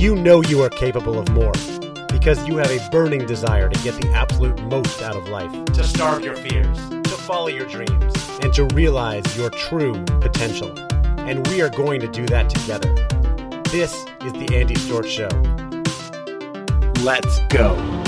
You know you are capable of more because you have a burning desire to get the absolute most out of life, to starve your fears, to follow your dreams, and to realize your true potential. And we are going to do that together. This is the Andy Storch Show. Let's go.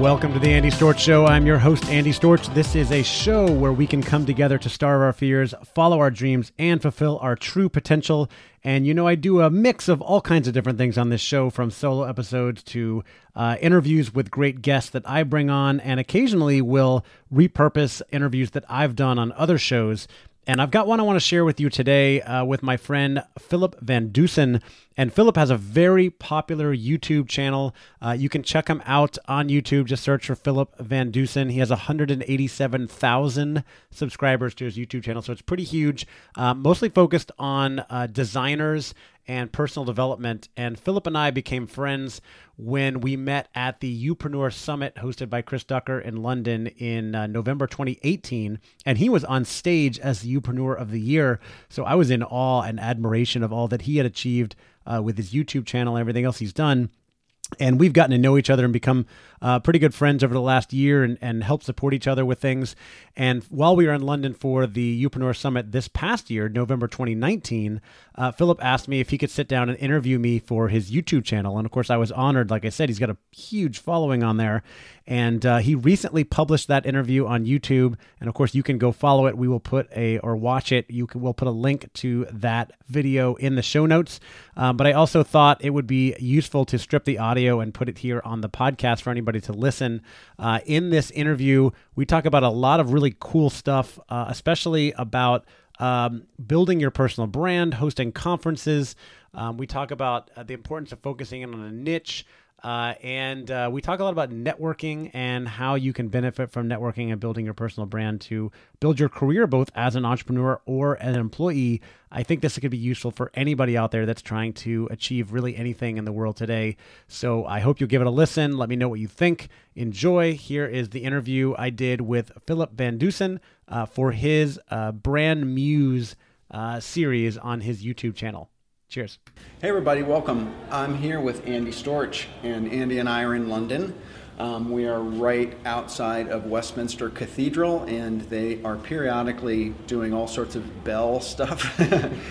Welcome to the Andy Storch Show. I'm your host, Andy Storch. This is a show where we can come together to starve our fears, follow our dreams, and fulfill our true potential. And you know, I do a mix of all kinds of different things on this show from solo episodes to uh, interviews with great guests that I bring on, and occasionally will repurpose interviews that I've done on other shows and I've got one I want to share with you today uh, with my friend Philip Van Dusen. And Philip has a very popular YouTube channel. Uh, you can check him out on YouTube. Just search for Philip Van Dusen. He has 187,000 subscribers to his YouTube channel, so it's pretty huge. Uh, mostly focused on uh, designers and personal development. And Philip and I became friends when we met at the Youpreneur Summit hosted by Chris Ducker in London in uh, November 2018. And he was on stage as the Youpreneur of the Year. So I was in awe and admiration of all that he had achieved uh, with his YouTube channel and everything else he's done and we've gotten to know each other and become uh, pretty good friends over the last year and, and help support each other with things. And while we were in London for the Youpreneur Summit this past year, November 2019, uh, Philip asked me if he could sit down and interview me for his YouTube channel. And of course, I was honored. Like I said, he's got a huge following on there. And uh, he recently published that interview on YouTube. And of course, you can go follow it. We will put a, or watch it. You can, we'll put a link to that video in the show notes. Um, but I also thought it would be useful to strip the audio and put it here on the podcast for anybody to listen. Uh, in this interview, we talk about a lot of really cool stuff, uh, especially about um, building your personal brand, hosting conferences. Um, we talk about uh, the importance of focusing in on a niche. Uh, and uh, we talk a lot about networking and how you can benefit from networking and building your personal brand to build your career both as an entrepreneur or an employee. I think this could be useful for anybody out there that's trying to achieve really anything in the world today. So I hope you'll give it a listen. Let me know what you think. Enjoy. Here is the interview I did with Philip Van Dusen uh, for his uh, Brand Muse uh, series on his YouTube channel. Cheers. Hey, everybody, welcome. I'm here with Andy Storch, and Andy and I are in London. Um, we are right outside of Westminster Cathedral, and they are periodically doing all sorts of bell stuff.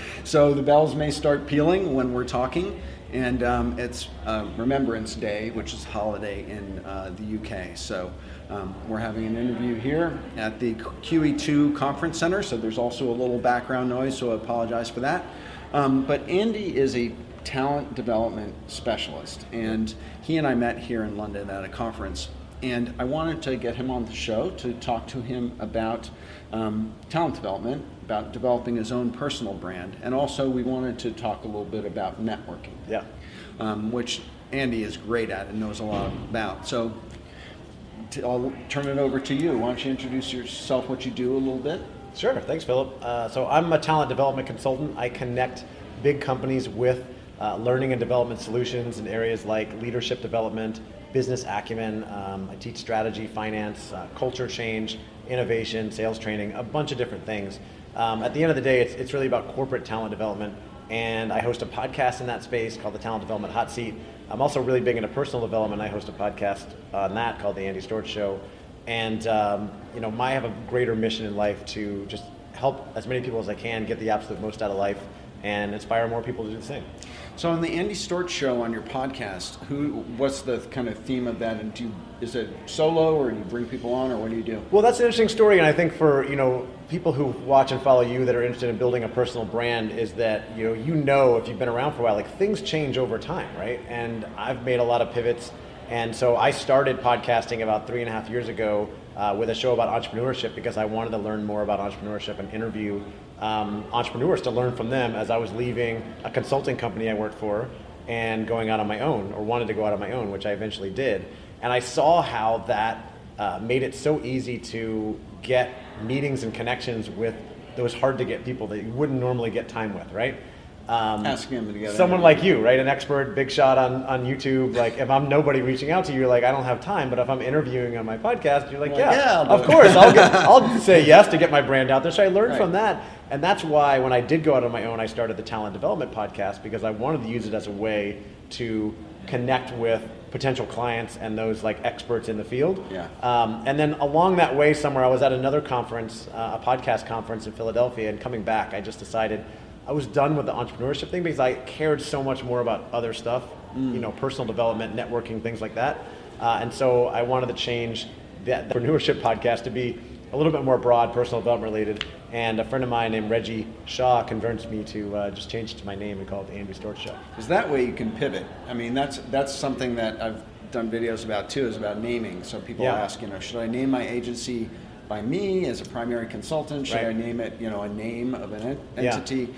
so the bells may start pealing when we're talking, and um, it's uh, Remembrance Day, which is a holiday in uh, the UK. So um, we're having an interview here at the QE2 Conference Center, so there's also a little background noise, so I apologize for that. Um, but Andy is a talent development specialist, and he and I met here in London at a conference. And I wanted to get him on the show to talk to him about um, talent development, about developing his own personal brand, and also we wanted to talk a little bit about networking. Yeah. Um, which Andy is great at and knows a lot about. So i I'll turn it over to you. Why don't you introduce yourself, what you do a little bit? Sure. Thanks, Philip. Uh, so I'm a talent development consultant. I connect big companies with uh, learning and development solutions in areas like leadership development, business acumen. Um, I teach strategy, finance, uh, culture change, innovation, sales training, a bunch of different things. Um, at the end of the day, it's, it's really about corporate talent development. And I host a podcast in that space called the Talent Development Hot Seat. I'm also really big into personal development. I host a podcast on that called The Andy Storch Show and um, you know, I have a greater mission in life to just help as many people as I can get the absolute most out of life and inspire more people to do the same. So on the Andy Storch show on your podcast, who what's the kind of theme of that? And do you, is it solo or do you bring people on or what do you do? Well, that's an interesting story, and I think for you know people who watch and follow you that are interested in building a personal brand is that you know you know if you've been around for a while, like things change over time, right? And I've made a lot of pivots and so I started podcasting about three and a half years ago uh, with a show about entrepreneurship because I wanted to learn more about entrepreneurship and interview um, entrepreneurs to learn from them as I was leaving a consulting company I worked for and going out on my own or wanted to go out on my own, which I eventually did. And I saw how that uh, made it so easy to get meetings and connections with those hard to get people that you wouldn't normally get time with, right? Um, Asking him to get someone like you, right? An expert, big shot on, on YouTube. Like, if I'm nobody reaching out to you, you're like, I don't have time. But if I'm interviewing on my podcast, you're like, Well, yeah, yeah, of course, I'll get, I'll say yes to get my brand out there. So I learned Right. from that, and that's why when I did go out on my own, I started the talent development podcast because I wanted to use it as a way to connect with potential clients and those like experts in the field. Yeah. Um, and then along that way, somewhere I was at another conference, uh, a podcast conference in Philadelphia, and coming back, I just decided I was done with the entrepreneurship thing because I cared so much more about other stuff, you know, personal development, networking, things like that. Uh, and so I wanted to change that the entrepreneurship podcast to be a little bit more broad, personal development related. And a friend of mine named Reggie Shaw convinced me to uh, just change it to my name and call it the Andy Storch Show. Because that way you can pivot. I mean, that's that's something that I've done videos about too. Is about naming. So people Yeah. ask, you know, should I name my agency by me as a primary consultant? Should Right. I name it, you know, a name of an en- Yeah. entity?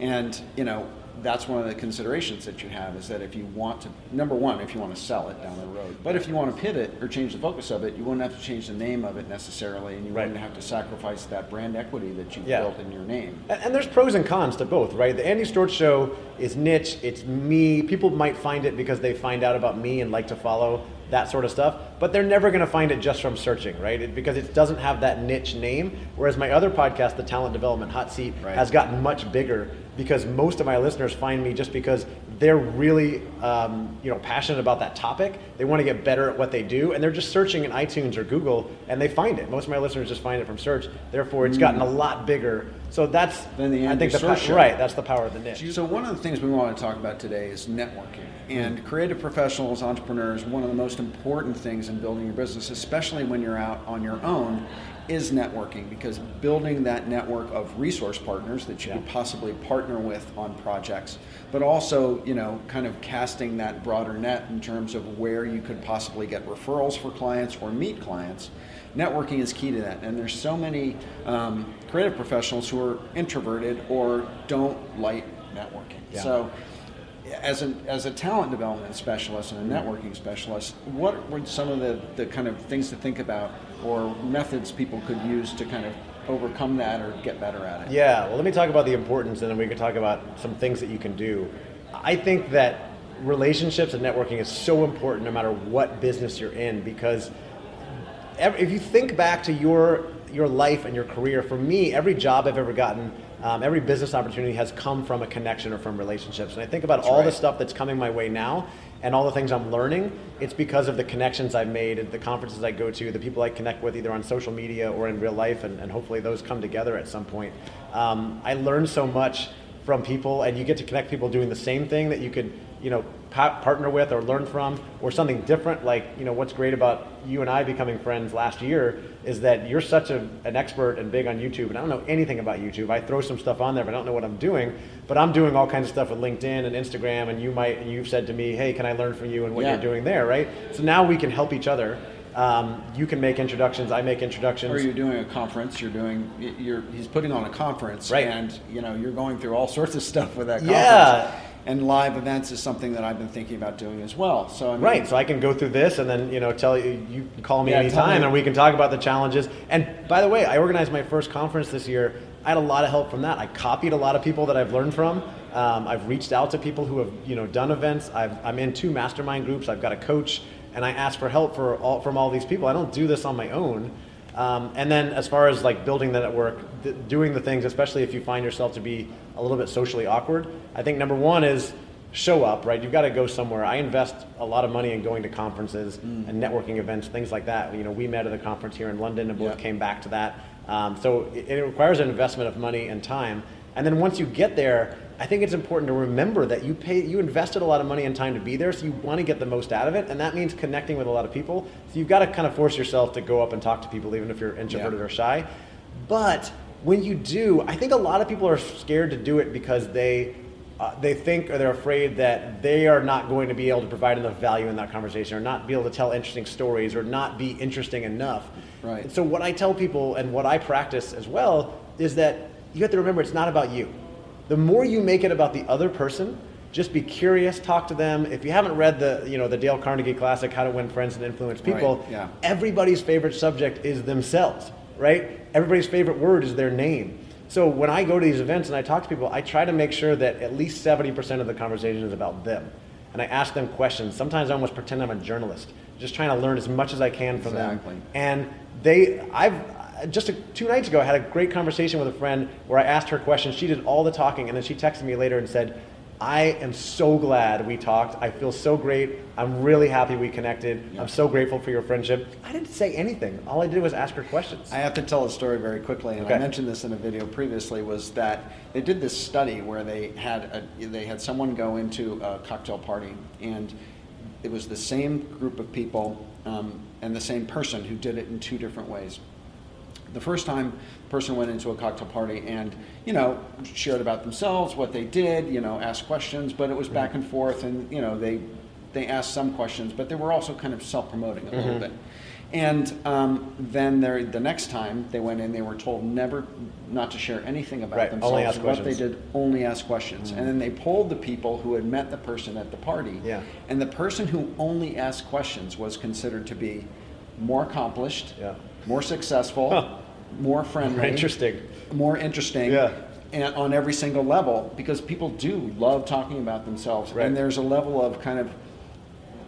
And you know, that's one of the considerations that you have is that if you want to, number one, if you want to sell it down the road, but if you want to pivot or change the focus of it, you wouldn't have to change the name of it necessarily, and you Right. wouldn't have to sacrifice that brand equity that you've Yeah. built in your name. And, and there's pros and cons to both, right? The Andy Storch Show is niche. It's me. People might find it because they find out about me and like to follow that sort of stuff, but they're never going to find it just from searching, right? It, because it doesn't have that niche name. Whereas my other podcast, the Talent Development Hot Seat, Right. has gotten much bigger because most of my listeners find me just because they're really, um, you know, passionate about that topic. They want to get better at what they do, and they're just searching in iTunes or Google, and they find it. Most of my listeners just find it from search. Therefore, it's gotten a lot bigger. So that's, Than the I think, the pa- right. That's the power of the niche. So one of the things we want to talk about today is networking. And creative professionals, entrepreneurs, one of the most important things in building your business, especially when you're out on your own, is networking because building that network of resource partners that you Yeah. could possibly partner with on projects, but also, you know, kind of casting that broader net in terms of where you could possibly get referrals for clients or meet clients. Networking is key to that, and there's so many um, creative professionals who are introverted or don't like networking. Yeah. So, as a, as a talent development specialist and a networking specialist, what were some of the, the kind of things to think about or methods people could use to kind of overcome that or get better at it? Yeah, well, let me talk about the importance, and then we can talk about some things that you can do. I think that relationships and networking is so important no matter what business you're in because if you think back to your your life and your career, for me, every job I've ever gotten, um, every business opportunity has come from a connection or from relationships. And I think about all the stuff that's coming my way now and all the things I'm learning. It's because of the connections I've made at the conferences I go to, the people I connect with either on social media or in real life, and, and hopefully those come together at some point. Um, I learn so much from people, and you get to connect people doing the same thing that you could, you know, pa- partner with or learn from, or something different. Like, you know, what's great about you and I becoming friends last year is that you're such a, an expert and big on YouTube, and I don't know anything about YouTube. I throw some stuff on there, but I don't know what I'm doing. But I'm doing all kinds of stuff with LinkedIn and Instagram, and you might, and you've said to me, hey, can I learn from you and what Yeah. you're doing there, right? So now we can help each other. Um, you can make introductions, I make introductions. Or you're doing a conference, you're doing, you're, he's putting on a conference, Right. and you know you're going through all sorts of stuff with that conference. Yeah. And live events is something that I've been thinking about doing as well. So I mean, Right, so I can go through this and then you know tell you you can call me Yeah, anytime me. and we can talk about the challenges. And by the way, I organized my first conference this year. I had a lot of help from that. I copied a lot of people that I've learned from. Um, I've reached out to people who have you know done events. I've, I'm in two mastermind groups. I've got a coach, and I ask for help for all, from all these people. I don't do this on my own. Um, and then as far as like building the network, th- doing the things, especially if you find yourself to be a little bit socially awkward, I think number one is show up, right? You've got to go somewhere. I invest a lot of money in going to conferences Mm. and networking events, things like that. You know, we met at a conference here in London and both came back to that. Um, so it, it requires an investment of money and time. And then once you get there, I think it's important to remember that you pay, you invested a lot of money and time to be there, so you want to get the most out of it, and that means connecting with a lot of people. So you've got to kind of force yourself to go up and talk to people, even if you're introverted Yeah. or shy. But when you do, I think a lot of people are scared to do it because they uh, they think or they're afraid that they are not going to be able to provide enough value in that conversation, or not be able to tell interesting stories, or not be interesting enough. Right. And so what I tell people and what I practice as well is that you have to remember it's not about you. The more you make it about the other person, just be curious, talk to them. If you haven't read the, you know, the Dale Carnegie classic, How to Win Friends and Influence People, Right, yeah. everybody's favorite subject is themselves, right? Everybody's favorite word is their name. so when I go to these events and I talk to people, I try to make sure that at least 70% of the conversation is about them. And I ask them questions. Sometimes I almost pretend I'm a journalist, just trying to learn as much as I can from exactly. them. And they, I've, just a, two nights ago, I had a great conversation with a friend where I asked her questions. She did all the talking, and then she texted me later and said, I am so glad we talked. I feel so great. I'm really happy we connected. Yeah. I'm so grateful for your friendship. I didn't say anything. All I did was ask her questions. I have to tell a story very quickly, and okay. I mentioned this in a video previously. Was that they did this study where they had a, they had someone go into a cocktail party, and it was the same group of people um, and the same person who did it in two different ways. The first time, the person went into a cocktail party and, you know, shared about themselves, what they did, you know, asked questions, but it was back and forth, and you know, they they asked some questions, but they were also kind of self-promoting a mm-hmm. little bit. And um, then the next time they went in, they were told never not to share anything about right. themselves. Only ask what questions. they did, only ask questions. Mm-hmm. And then they polled the people who had met the person at the party. Yeah. And the person who only asked questions was considered to be more accomplished, yeah. More successful, huh. more friendly, more interesting, more interesting. Yeah. And on every single level, because people do love talking about themselves, right. and there's a level of kind of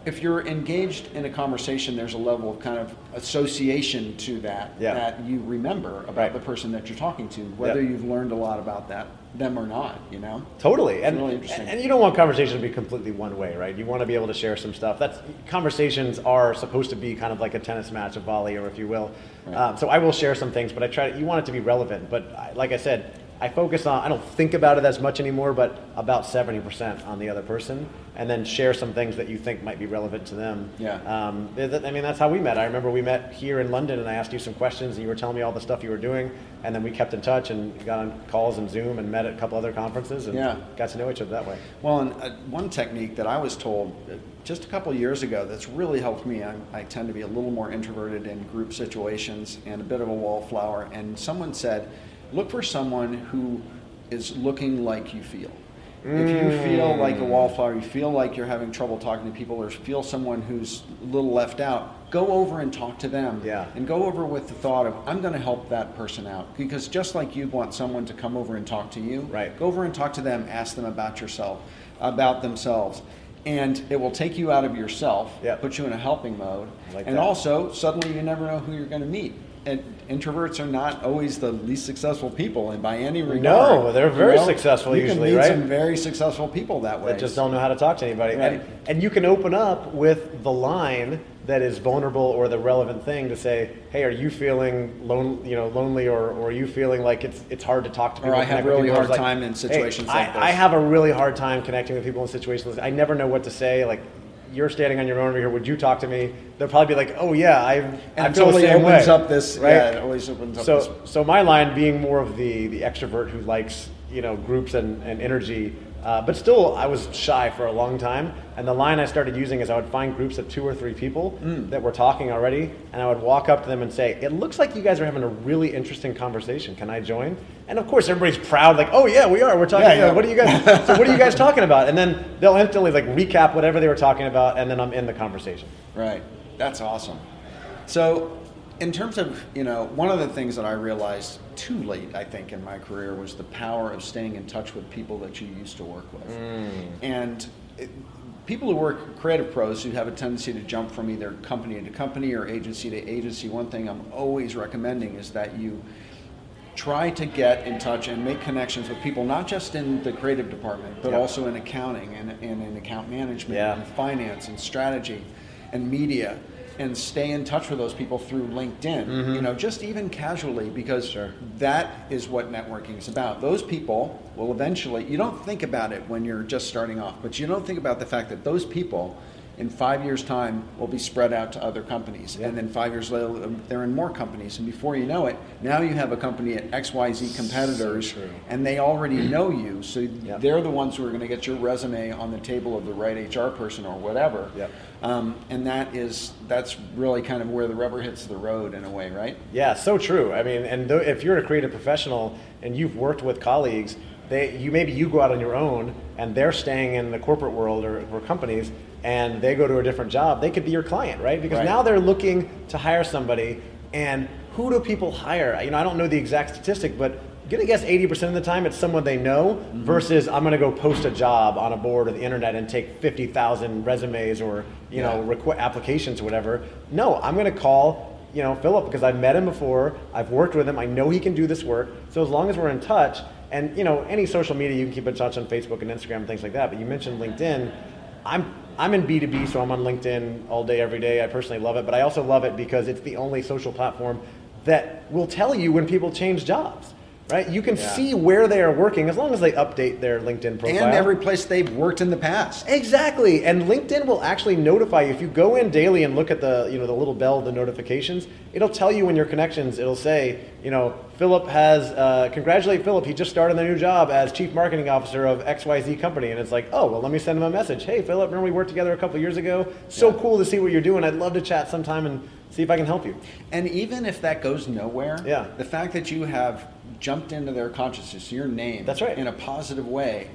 if you're engaged in a conversation, there's a level of kind of association to that yeah. that you remember about right. the person that you're talking to, whether yeah. you've learned a lot about that them or not. You know, totally. It's and really interesting. and you don't want conversation to be completely one way, right? You want to be able to share some stuff. That's conversations are supposed to be kind of like a tennis match, a volley, or if you will. Right. Um, so I will share some things, but I try. To, You want it to be relevant, but I, like I said. I focus on, I don't think about it as much anymore, but about 70% on the other person, and then share some things that you think might be relevant to them. Yeah. Um, I mean, that's how we met. I remember we met here in London, and I asked you some questions, and you were telling me all the stuff you were doing, and then we kept in touch and got on calls and Zoom and met at a couple other conferences and yeah. got to know each other that way. Well, and uh, one technique that I was told uh, just a couple years ago that's really helped me, I, I tend to be a little more introverted in group situations and a bit of a wallflower, and someone said, look for someone who is looking like you feel. Mm. If you feel like a wallflower, you feel like you're having trouble talking to people, or feel someone who's a little left out, go over and talk to them. Yeah. And go over with the thought of, I'm going to help that person out. Because just like you want someone to come over and talk to you, right. go over and talk to them, ask them about yourself, about themselves. And it will take you out of yourself, yep. put you in a helping mode. Like and that. also, suddenly you never know who you're going to meet introverts are not always the least successful people, and by any regard, no, they're very you know, successful you usually, can meet right? Some very successful people that way that just don't know how to talk to anybody, right. and, and you can open up with the line that is vulnerable or the relevant thing to say, hey, are you feeling lone, you know, lonely, or, or are you feeling like it's it's hard to talk to people? Or I have really hard like, time in situations hey, like I, this. I have a really hard time connecting with people in situations. I never know what to say. Like you're standing on your own over here. Would you talk to me? They'll probably be like, "Oh yeah, I." And I it totally opens way. up this, right? Yeah, it always opens up. So, this. so my line being more of the the extrovert who likes you know groups and, and energy, uh, but still I was shy for a long time. And the line I started using is I would find groups of two or three people mm. that were talking already, and I would walk up to them and say, "It looks like you guys are having a really interesting conversation. Can I join?" And of course, everybody's proud, like, "Oh yeah, we are. We're talking. Yeah, yeah. What are you guys? so what are you guys talking about?" And then they'll instantly like recap whatever they were talking about, and then I'm in the conversation. Right. That's awesome. So, in terms of, you know, one of the things that I realized too late, I think, in my career was the power of staying in touch with people that you used to work with. Mm. And it, people who work creative pros who have a tendency to jump from either company to company or agency to agency, one thing I'm always recommending is that you try to get in touch and make connections with people, not just in the creative department, but Yep. also in accounting and, and in account management Yeah. and finance and strategy and media and stay in touch with those people through LinkedIn, Mm-hmm. you know, just even casually, because Sure. that is what networking is about. Those people will eventually, you don't think about it when you're just starting off, but you don't think about the fact that those people in five years' time will be spread out to other companies. Yeah. And then five years later, they're in more companies. And before you know it, now you have a company at XYZ competitors, true. and they already know you. So Yep. they're the ones who are going to get your resume on the table of the right HR person or whatever. Yep. Um, and that is that's really kind of where the rubber hits the road in a way, right? Yeah, so true. I mean, and th- if you're a creative professional and you've worked with colleagues, they you maybe you go out on your own and they're staying in the corporate world or, or companies and they go to a different job. They could be your client, right? Because Right. now they're looking to hire somebody and who do people hire? You know, I don't know the exact statistic, but gonna guess 80% of the time it's someone they know Mm-hmm. versus I'm gonna go post a job on a board or the internet and take 50,000 resumes or you know Yeah. requ- applications or whatever. No, I'm gonna call you know Philip because I've met him before. I've worked with him. I know he can do this work. So as long as we're in touch, and you know any social media you can keep in touch on Facebook and Instagram and things like that. But you mentioned LinkedIn. I'm I'm in B2B, so I'm on LinkedIn all day, every day. I personally love it, but I also love it because it's the only social platform that will tell you when people change jobs. Right? You can Yeah. see where they are working as long as they update their LinkedIn profile. And every place they've worked in the past. Exactly, and LinkedIn will actually notify you if you go in daily and look at the you know the little bell, the notifications. It'll tell you in your connections. It'll say, you know, Philip has uh, congratulate Philip. He just started a new job as chief marketing officer of X Y Z company, and it's like, oh well, let me send him a message. Hey, Philip, remember we worked together a couple years ago? So Yeah. cool to see what you're doing. I'd love to chat sometime and see if I can help you. And even if that goes nowhere, Yeah. the fact that you have jumped into their consciousness, your name, That's right. in a positive way,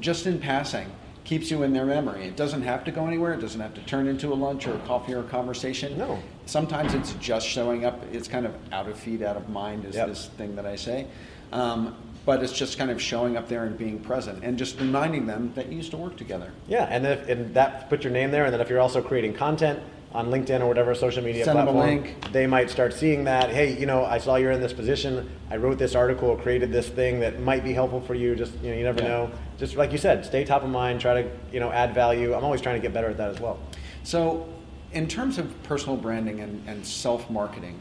just in passing, keeps you in their memory. It doesn't have to go anywhere. It doesn't have to turn into a lunch or a coffee or a conversation. No. Sometimes it's just showing up. It's kind of out of feet, out of mind, is Yep. this thing that I say. Um, but it's just kind of showing up there and being present and just reminding them that you used to work together. Yeah, and if, and that put your name there, and then if you're also creating content on LinkedIn or whatever social media Send them a platform, link. they might start seeing that. Hey, you know, I saw you're in this position. I wrote this article, created this thing that might be helpful for you. Just you know, you never Yeah. know. Just like you said, stay top of mind. Try to you know add value. I'm always trying to get better at that as well. So, in terms of personal branding and, and self marketing,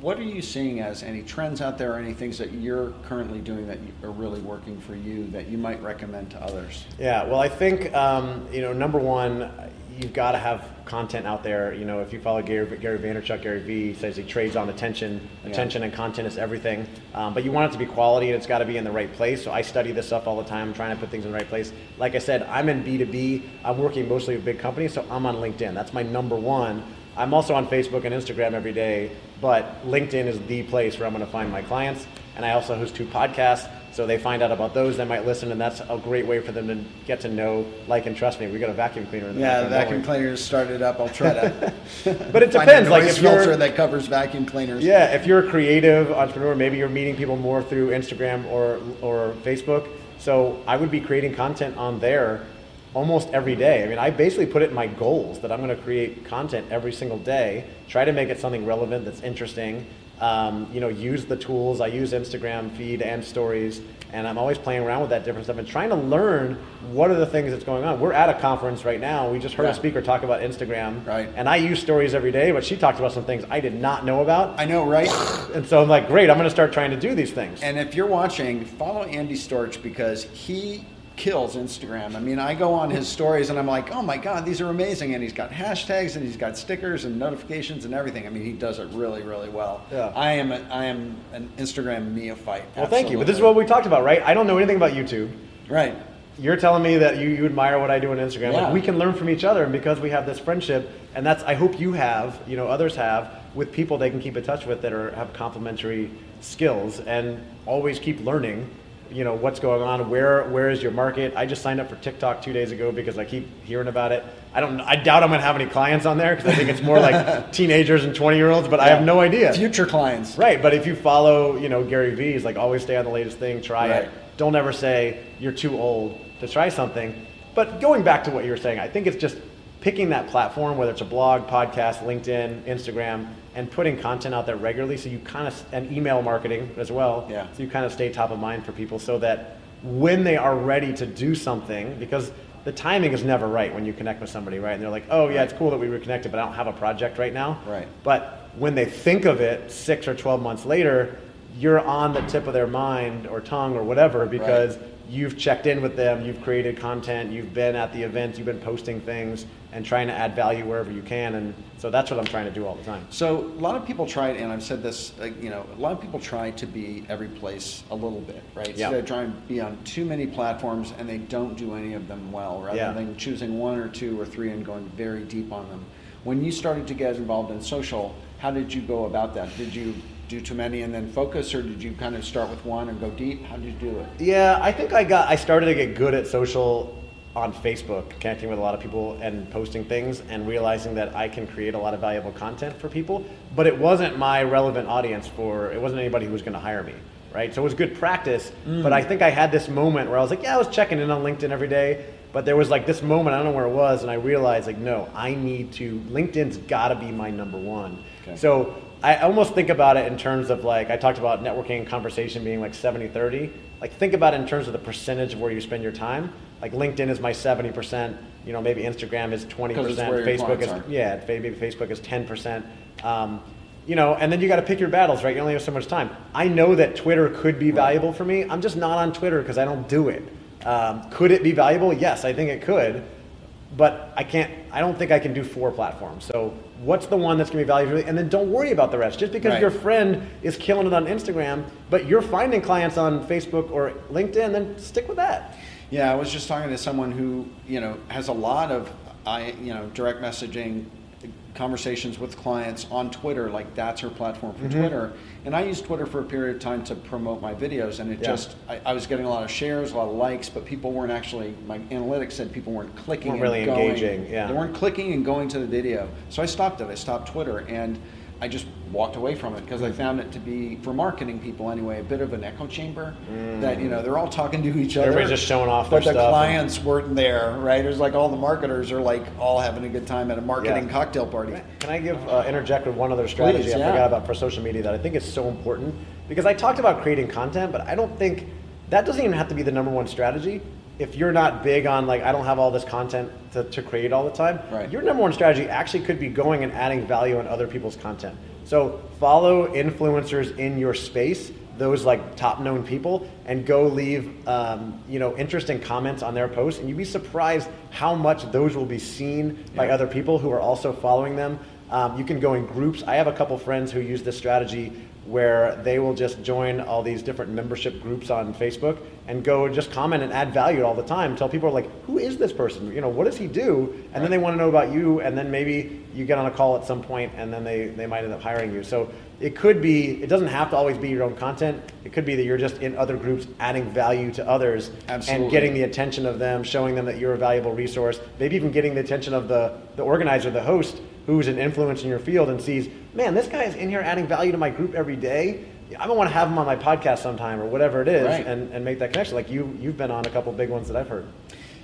what are you seeing as any trends out there or any things that you're currently doing that are really working for you that you might recommend to others? Yeah, well, I think um, you know, number one, you've got to have content out there. You know, if you follow Gary, Gary Vaynerchuk, Gary Vee says he trades on attention. Yeah. Attention and content is everything. Um, but you want it to be quality, and it's got to be in the right place. So I study this stuff all the time, trying to put things in the right place. Like I said, I'm in B2B. I'm working mostly with big companies, so I'm on LinkedIn. That's my number one. I'm also on Facebook and Instagram every day, but LinkedIn is the place where I'm going to find my clients. And I also host two podcasts, so they find out about those. They might listen, and that's a great way for them to get to know, like, and trust me. We got a vacuum cleaner. In the Yeah, the vacuum cleaner is started up. I'll try to. But it depends, like, if you're- filter that covers vacuum cleaners. Yeah, if you're a creative entrepreneur, maybe you're meeting people more through Instagram or or Facebook. So I would be creating content on there almost every day. I mean, I basically put it in my goals that I'm going to create content every single day. Try to make it something relevant that's interesting. Um, you know, use the tools. I use Instagram feed and stories, and I'm always playing around with that different stuff and trying to learn what are the things that's going on. We're at a conference right now. We just heard Yeah. a speaker talk about Instagram, Right. And I use stories every day, but she talked about some things I did not know about. I know, right? And so I'm like, great, I'm going to start trying to do these things. And if you're watching, follow Andy Storch because he kills Instagram. I mean, I go on his stories and I'm like, oh my God, these are amazing. And he's got hashtags and he's got stickers and notifications and everything. I mean, he does it really, really well. Yeah. I am, a, I am an Instagram neophyte. well, thank you. But this is what we talked about, right? I don't know anything about YouTube. Right. You're telling me that you, you admire what I do on Instagram. Yeah. Like, we can learn from each other, and because we have this friendship, and that's I hope you have, you know, others have with people they can keep in touch with that are have complementary skills, and always keep learning. You know what's going on. Where where is your market? I just signed up for TikTok two days ago because I keep hearing about it. I don't. I doubt I'm gonna have any clients on there because I think it's more like teenagers and 20 year olds. But I have no idea. Future clients. Right, but if you follow, you know, Gary Vee's, like always stay on the latest thing, try Right. it. Don't ever say you're too old to try something. But going back to what you were saying, I think it's just picking that platform, whether it's a blog, podcast, LinkedIn, Instagram, and putting content out there regularly so you kind of, and email marketing as well. Yeah. So you kind of stay top of mind for people so that when they are ready to do something, because the timing is never right when you connect with somebody, right? And they're like, oh, yeah, it's cool that we reconnected, but I don't have a project right now. Right. But when they think of it six or 12 months later, you're on the tip of their mind or tongue or whatever because you've checked in with them, you've created content, you've been at the event, you've been posting things and trying to add value wherever you can. And so that's what I'm trying to do all the time. So a lot of people try, and I've said this, uh, you know, a lot of people try to be every place a little bit, right? Yeah. So they try and be on too many platforms, and they don't do any of them well, rather Yeah. than choosing one or two or three and going very deep on them. When you started to get involved in social, how did you go about that? Did you do too many and then focus, or did you kind of start with one and go deep? How did you do it? Yeah, I think I got I started to get good at social on Facebook, connecting with a lot of people and posting things and realizing that I can create a lot of valuable content for people, but it wasn't my relevant audience for it wasn't anybody who was going to hire me, right? So it was good practice. But I mm. think I had this moment where I was like, yeah, I was checking in on LinkedIn every day. But there was like this moment, I don't know where it was, and I realized like, no, I need to, LinkedIn's gotta be my number one. Okay. So I almost think about it in terms of like, I talked about networking and conversation being like 70 30. Like, think about it in terms of the percentage of where you spend your time. Like, LinkedIn is my 70%, you know, maybe Instagram is 20%, it's where your Facebook is, are. yeah, maybe Facebook is 10%. Um, you know, and then you got to pick your battles, right? You only have so much time. I know that Twitter could be valuable for me. I'm just not on Twitter because I don't do it. Um, could it be valuable? Yes, I think it could, but I can't. I don't think I can do four platforms. So, what's the one that's going to be valuable? And then don't worry about the rest. Just because Right. your friend is killing it on Instagram, but you're finding clients on Facebook or LinkedIn, then stick with that. Yeah, I was just talking to someone who you know has a lot of I you know direct messaging conversations with clients on Twitter. Like that's her platform for Mm-hmm. Twitter, and I used Twitter for a period of time to promote my videos, and it Yeah. just I, I was getting a lot of shares, a lot of likes, but people weren't actually. My analytics said people weren't clicking, Weren't and really going. engaging, yeah. they weren't clicking and going to the video. So I stopped it. I stopped Twitter and. I just walked away from it because I found it to be, for marketing people anyway, a bit of an echo chamber. That you know they're all talking to each other. Everybody's just showing off But their the stuff and- clients weren't there, right? It was like all the marketers are like all having a good time at a marketing Yeah. cocktail party. Can I give uh, interject with one other strategy Please, I yeah. forgot about for social media that I think is so important because I talked about creating content, but I don't think that doesn't even have to be the number one strategy. If you're not big on like I don't have all this content to, to create all the time, Right. your number one strategy actually could be going and adding value on other people's content. So follow influencers in your space, those like top known people, and go leave um, you know interesting comments on their posts, and you'd be surprised how much those will be seen by other people who are also following them. Um, you can go in groups. I have a couple friends who use this strategy where they will just join all these different membership groups on Facebook and go just comment and add value all the time. Tell people like, who is this person? You know, what does he do? And then they want to know about you, and then maybe you get on a call at some point, and then they they might end up hiring you. So it could be. It doesn't have to always be your own content. It could be that you're just in other groups adding value to others Absolutely. and getting the attention of them, showing them that you're a valuable resource, maybe even getting the attention of the, the organizer, the host, who's an influence in your field and sees, man, this guy is in here adding value to my group every day. I don't want to have him on my podcast sometime or whatever it is Right. and, and make that connection. Like you, you've been on a couple big ones that I've heard.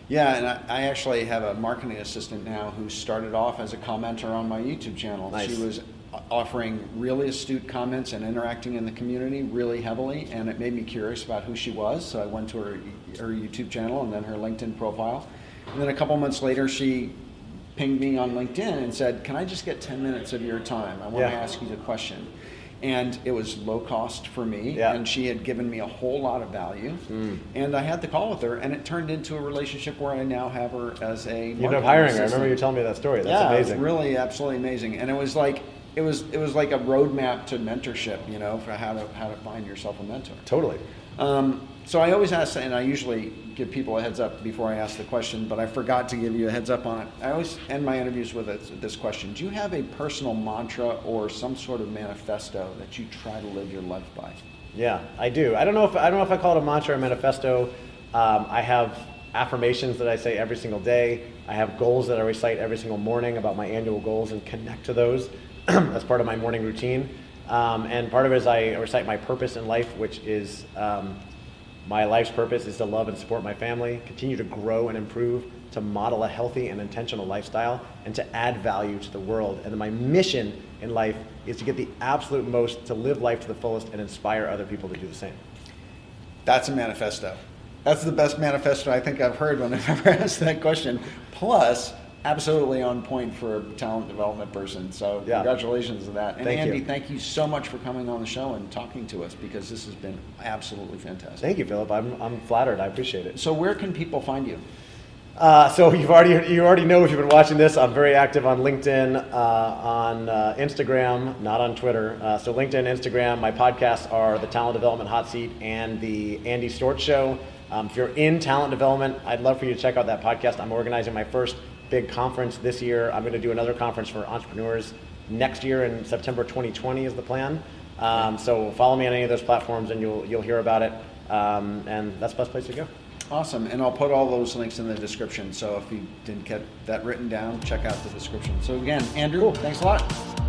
Yeah, and I, I actually have a marketing assistant now who started off as a commenter on my YouTube channel. Nice. She was offering really astute comments and interacting in the community really heavily, and it made me curious about who she was. So I went to her her YouTube channel and then her LinkedIn profile, and then a couple months later she pinged me on LinkedIn and said, "Can I just get 10 minutes of your time? I want Yeah. to ask you a question." And it was low cost for me, Yeah. and she had given me a whole lot of value. And I had the call with her, and it turned into a relationship where I now have her as a. Mentor. You ended up hiring her. I remember you telling me that story. That's yeah, amazing. really absolutely amazing, and it was like it was it was like a roadmap to mentorship, you know, for how to how to find yourself a mentor. totally. Um, so I always ask, and I usually give people a heads up before I ask the question, but I forgot to give you a heads up on it. I always end my interviews with this, question: Do you have a personal mantra or some sort of manifesto that you try to live your life by? Yeah, I do. I don't know if I don't know if I call it a mantra or a manifesto. Um, I have affirmations that I say every single day. I have goals that I recite every single morning about my annual goals and connect to those as part of my morning routine. Um, and part of it is I recite my purpose in life, which is um, my life's purpose is to love and support my family, continue to grow and improve, to model a healthy and intentional lifestyle, and to add value to the world. And my mission in life is to get the absolute most, to live life to the fullest, and inspire other people to do the same. That's a manifesto. That's the best manifesto I think I've heard when I've ever asked that question. Plus, absolutely on point for a talent development person. So Yeah. congratulations to that. And Thank Andy, you. thank you so much for coming on the show and talking to us because this has been absolutely fantastic. Thank you, Philip. I'm, I'm flattered. I appreciate it. So where can people find you? Uh, so you've already you already know if you've been watching this. I'm very active on LinkedIn, uh, on uh, Instagram, not on Twitter. Uh, so LinkedIn, Instagram. My podcasts are the Talent Development Hot Seat and the Andy Storch Show. Um, if you're in talent development, I'd love for you to check out that podcast. I'm organizing my first big conference this year. I'm going to do another conference for entrepreneurs next year in September 2020 is the plan. Um, so follow me on any of those platforms and you'll you'll hear about it. Um, and that's the best place to go. Awesome. And I'll put all those links in the description. So if you didn't get that written down, check out the description. So again, Andrew, thanks a lot.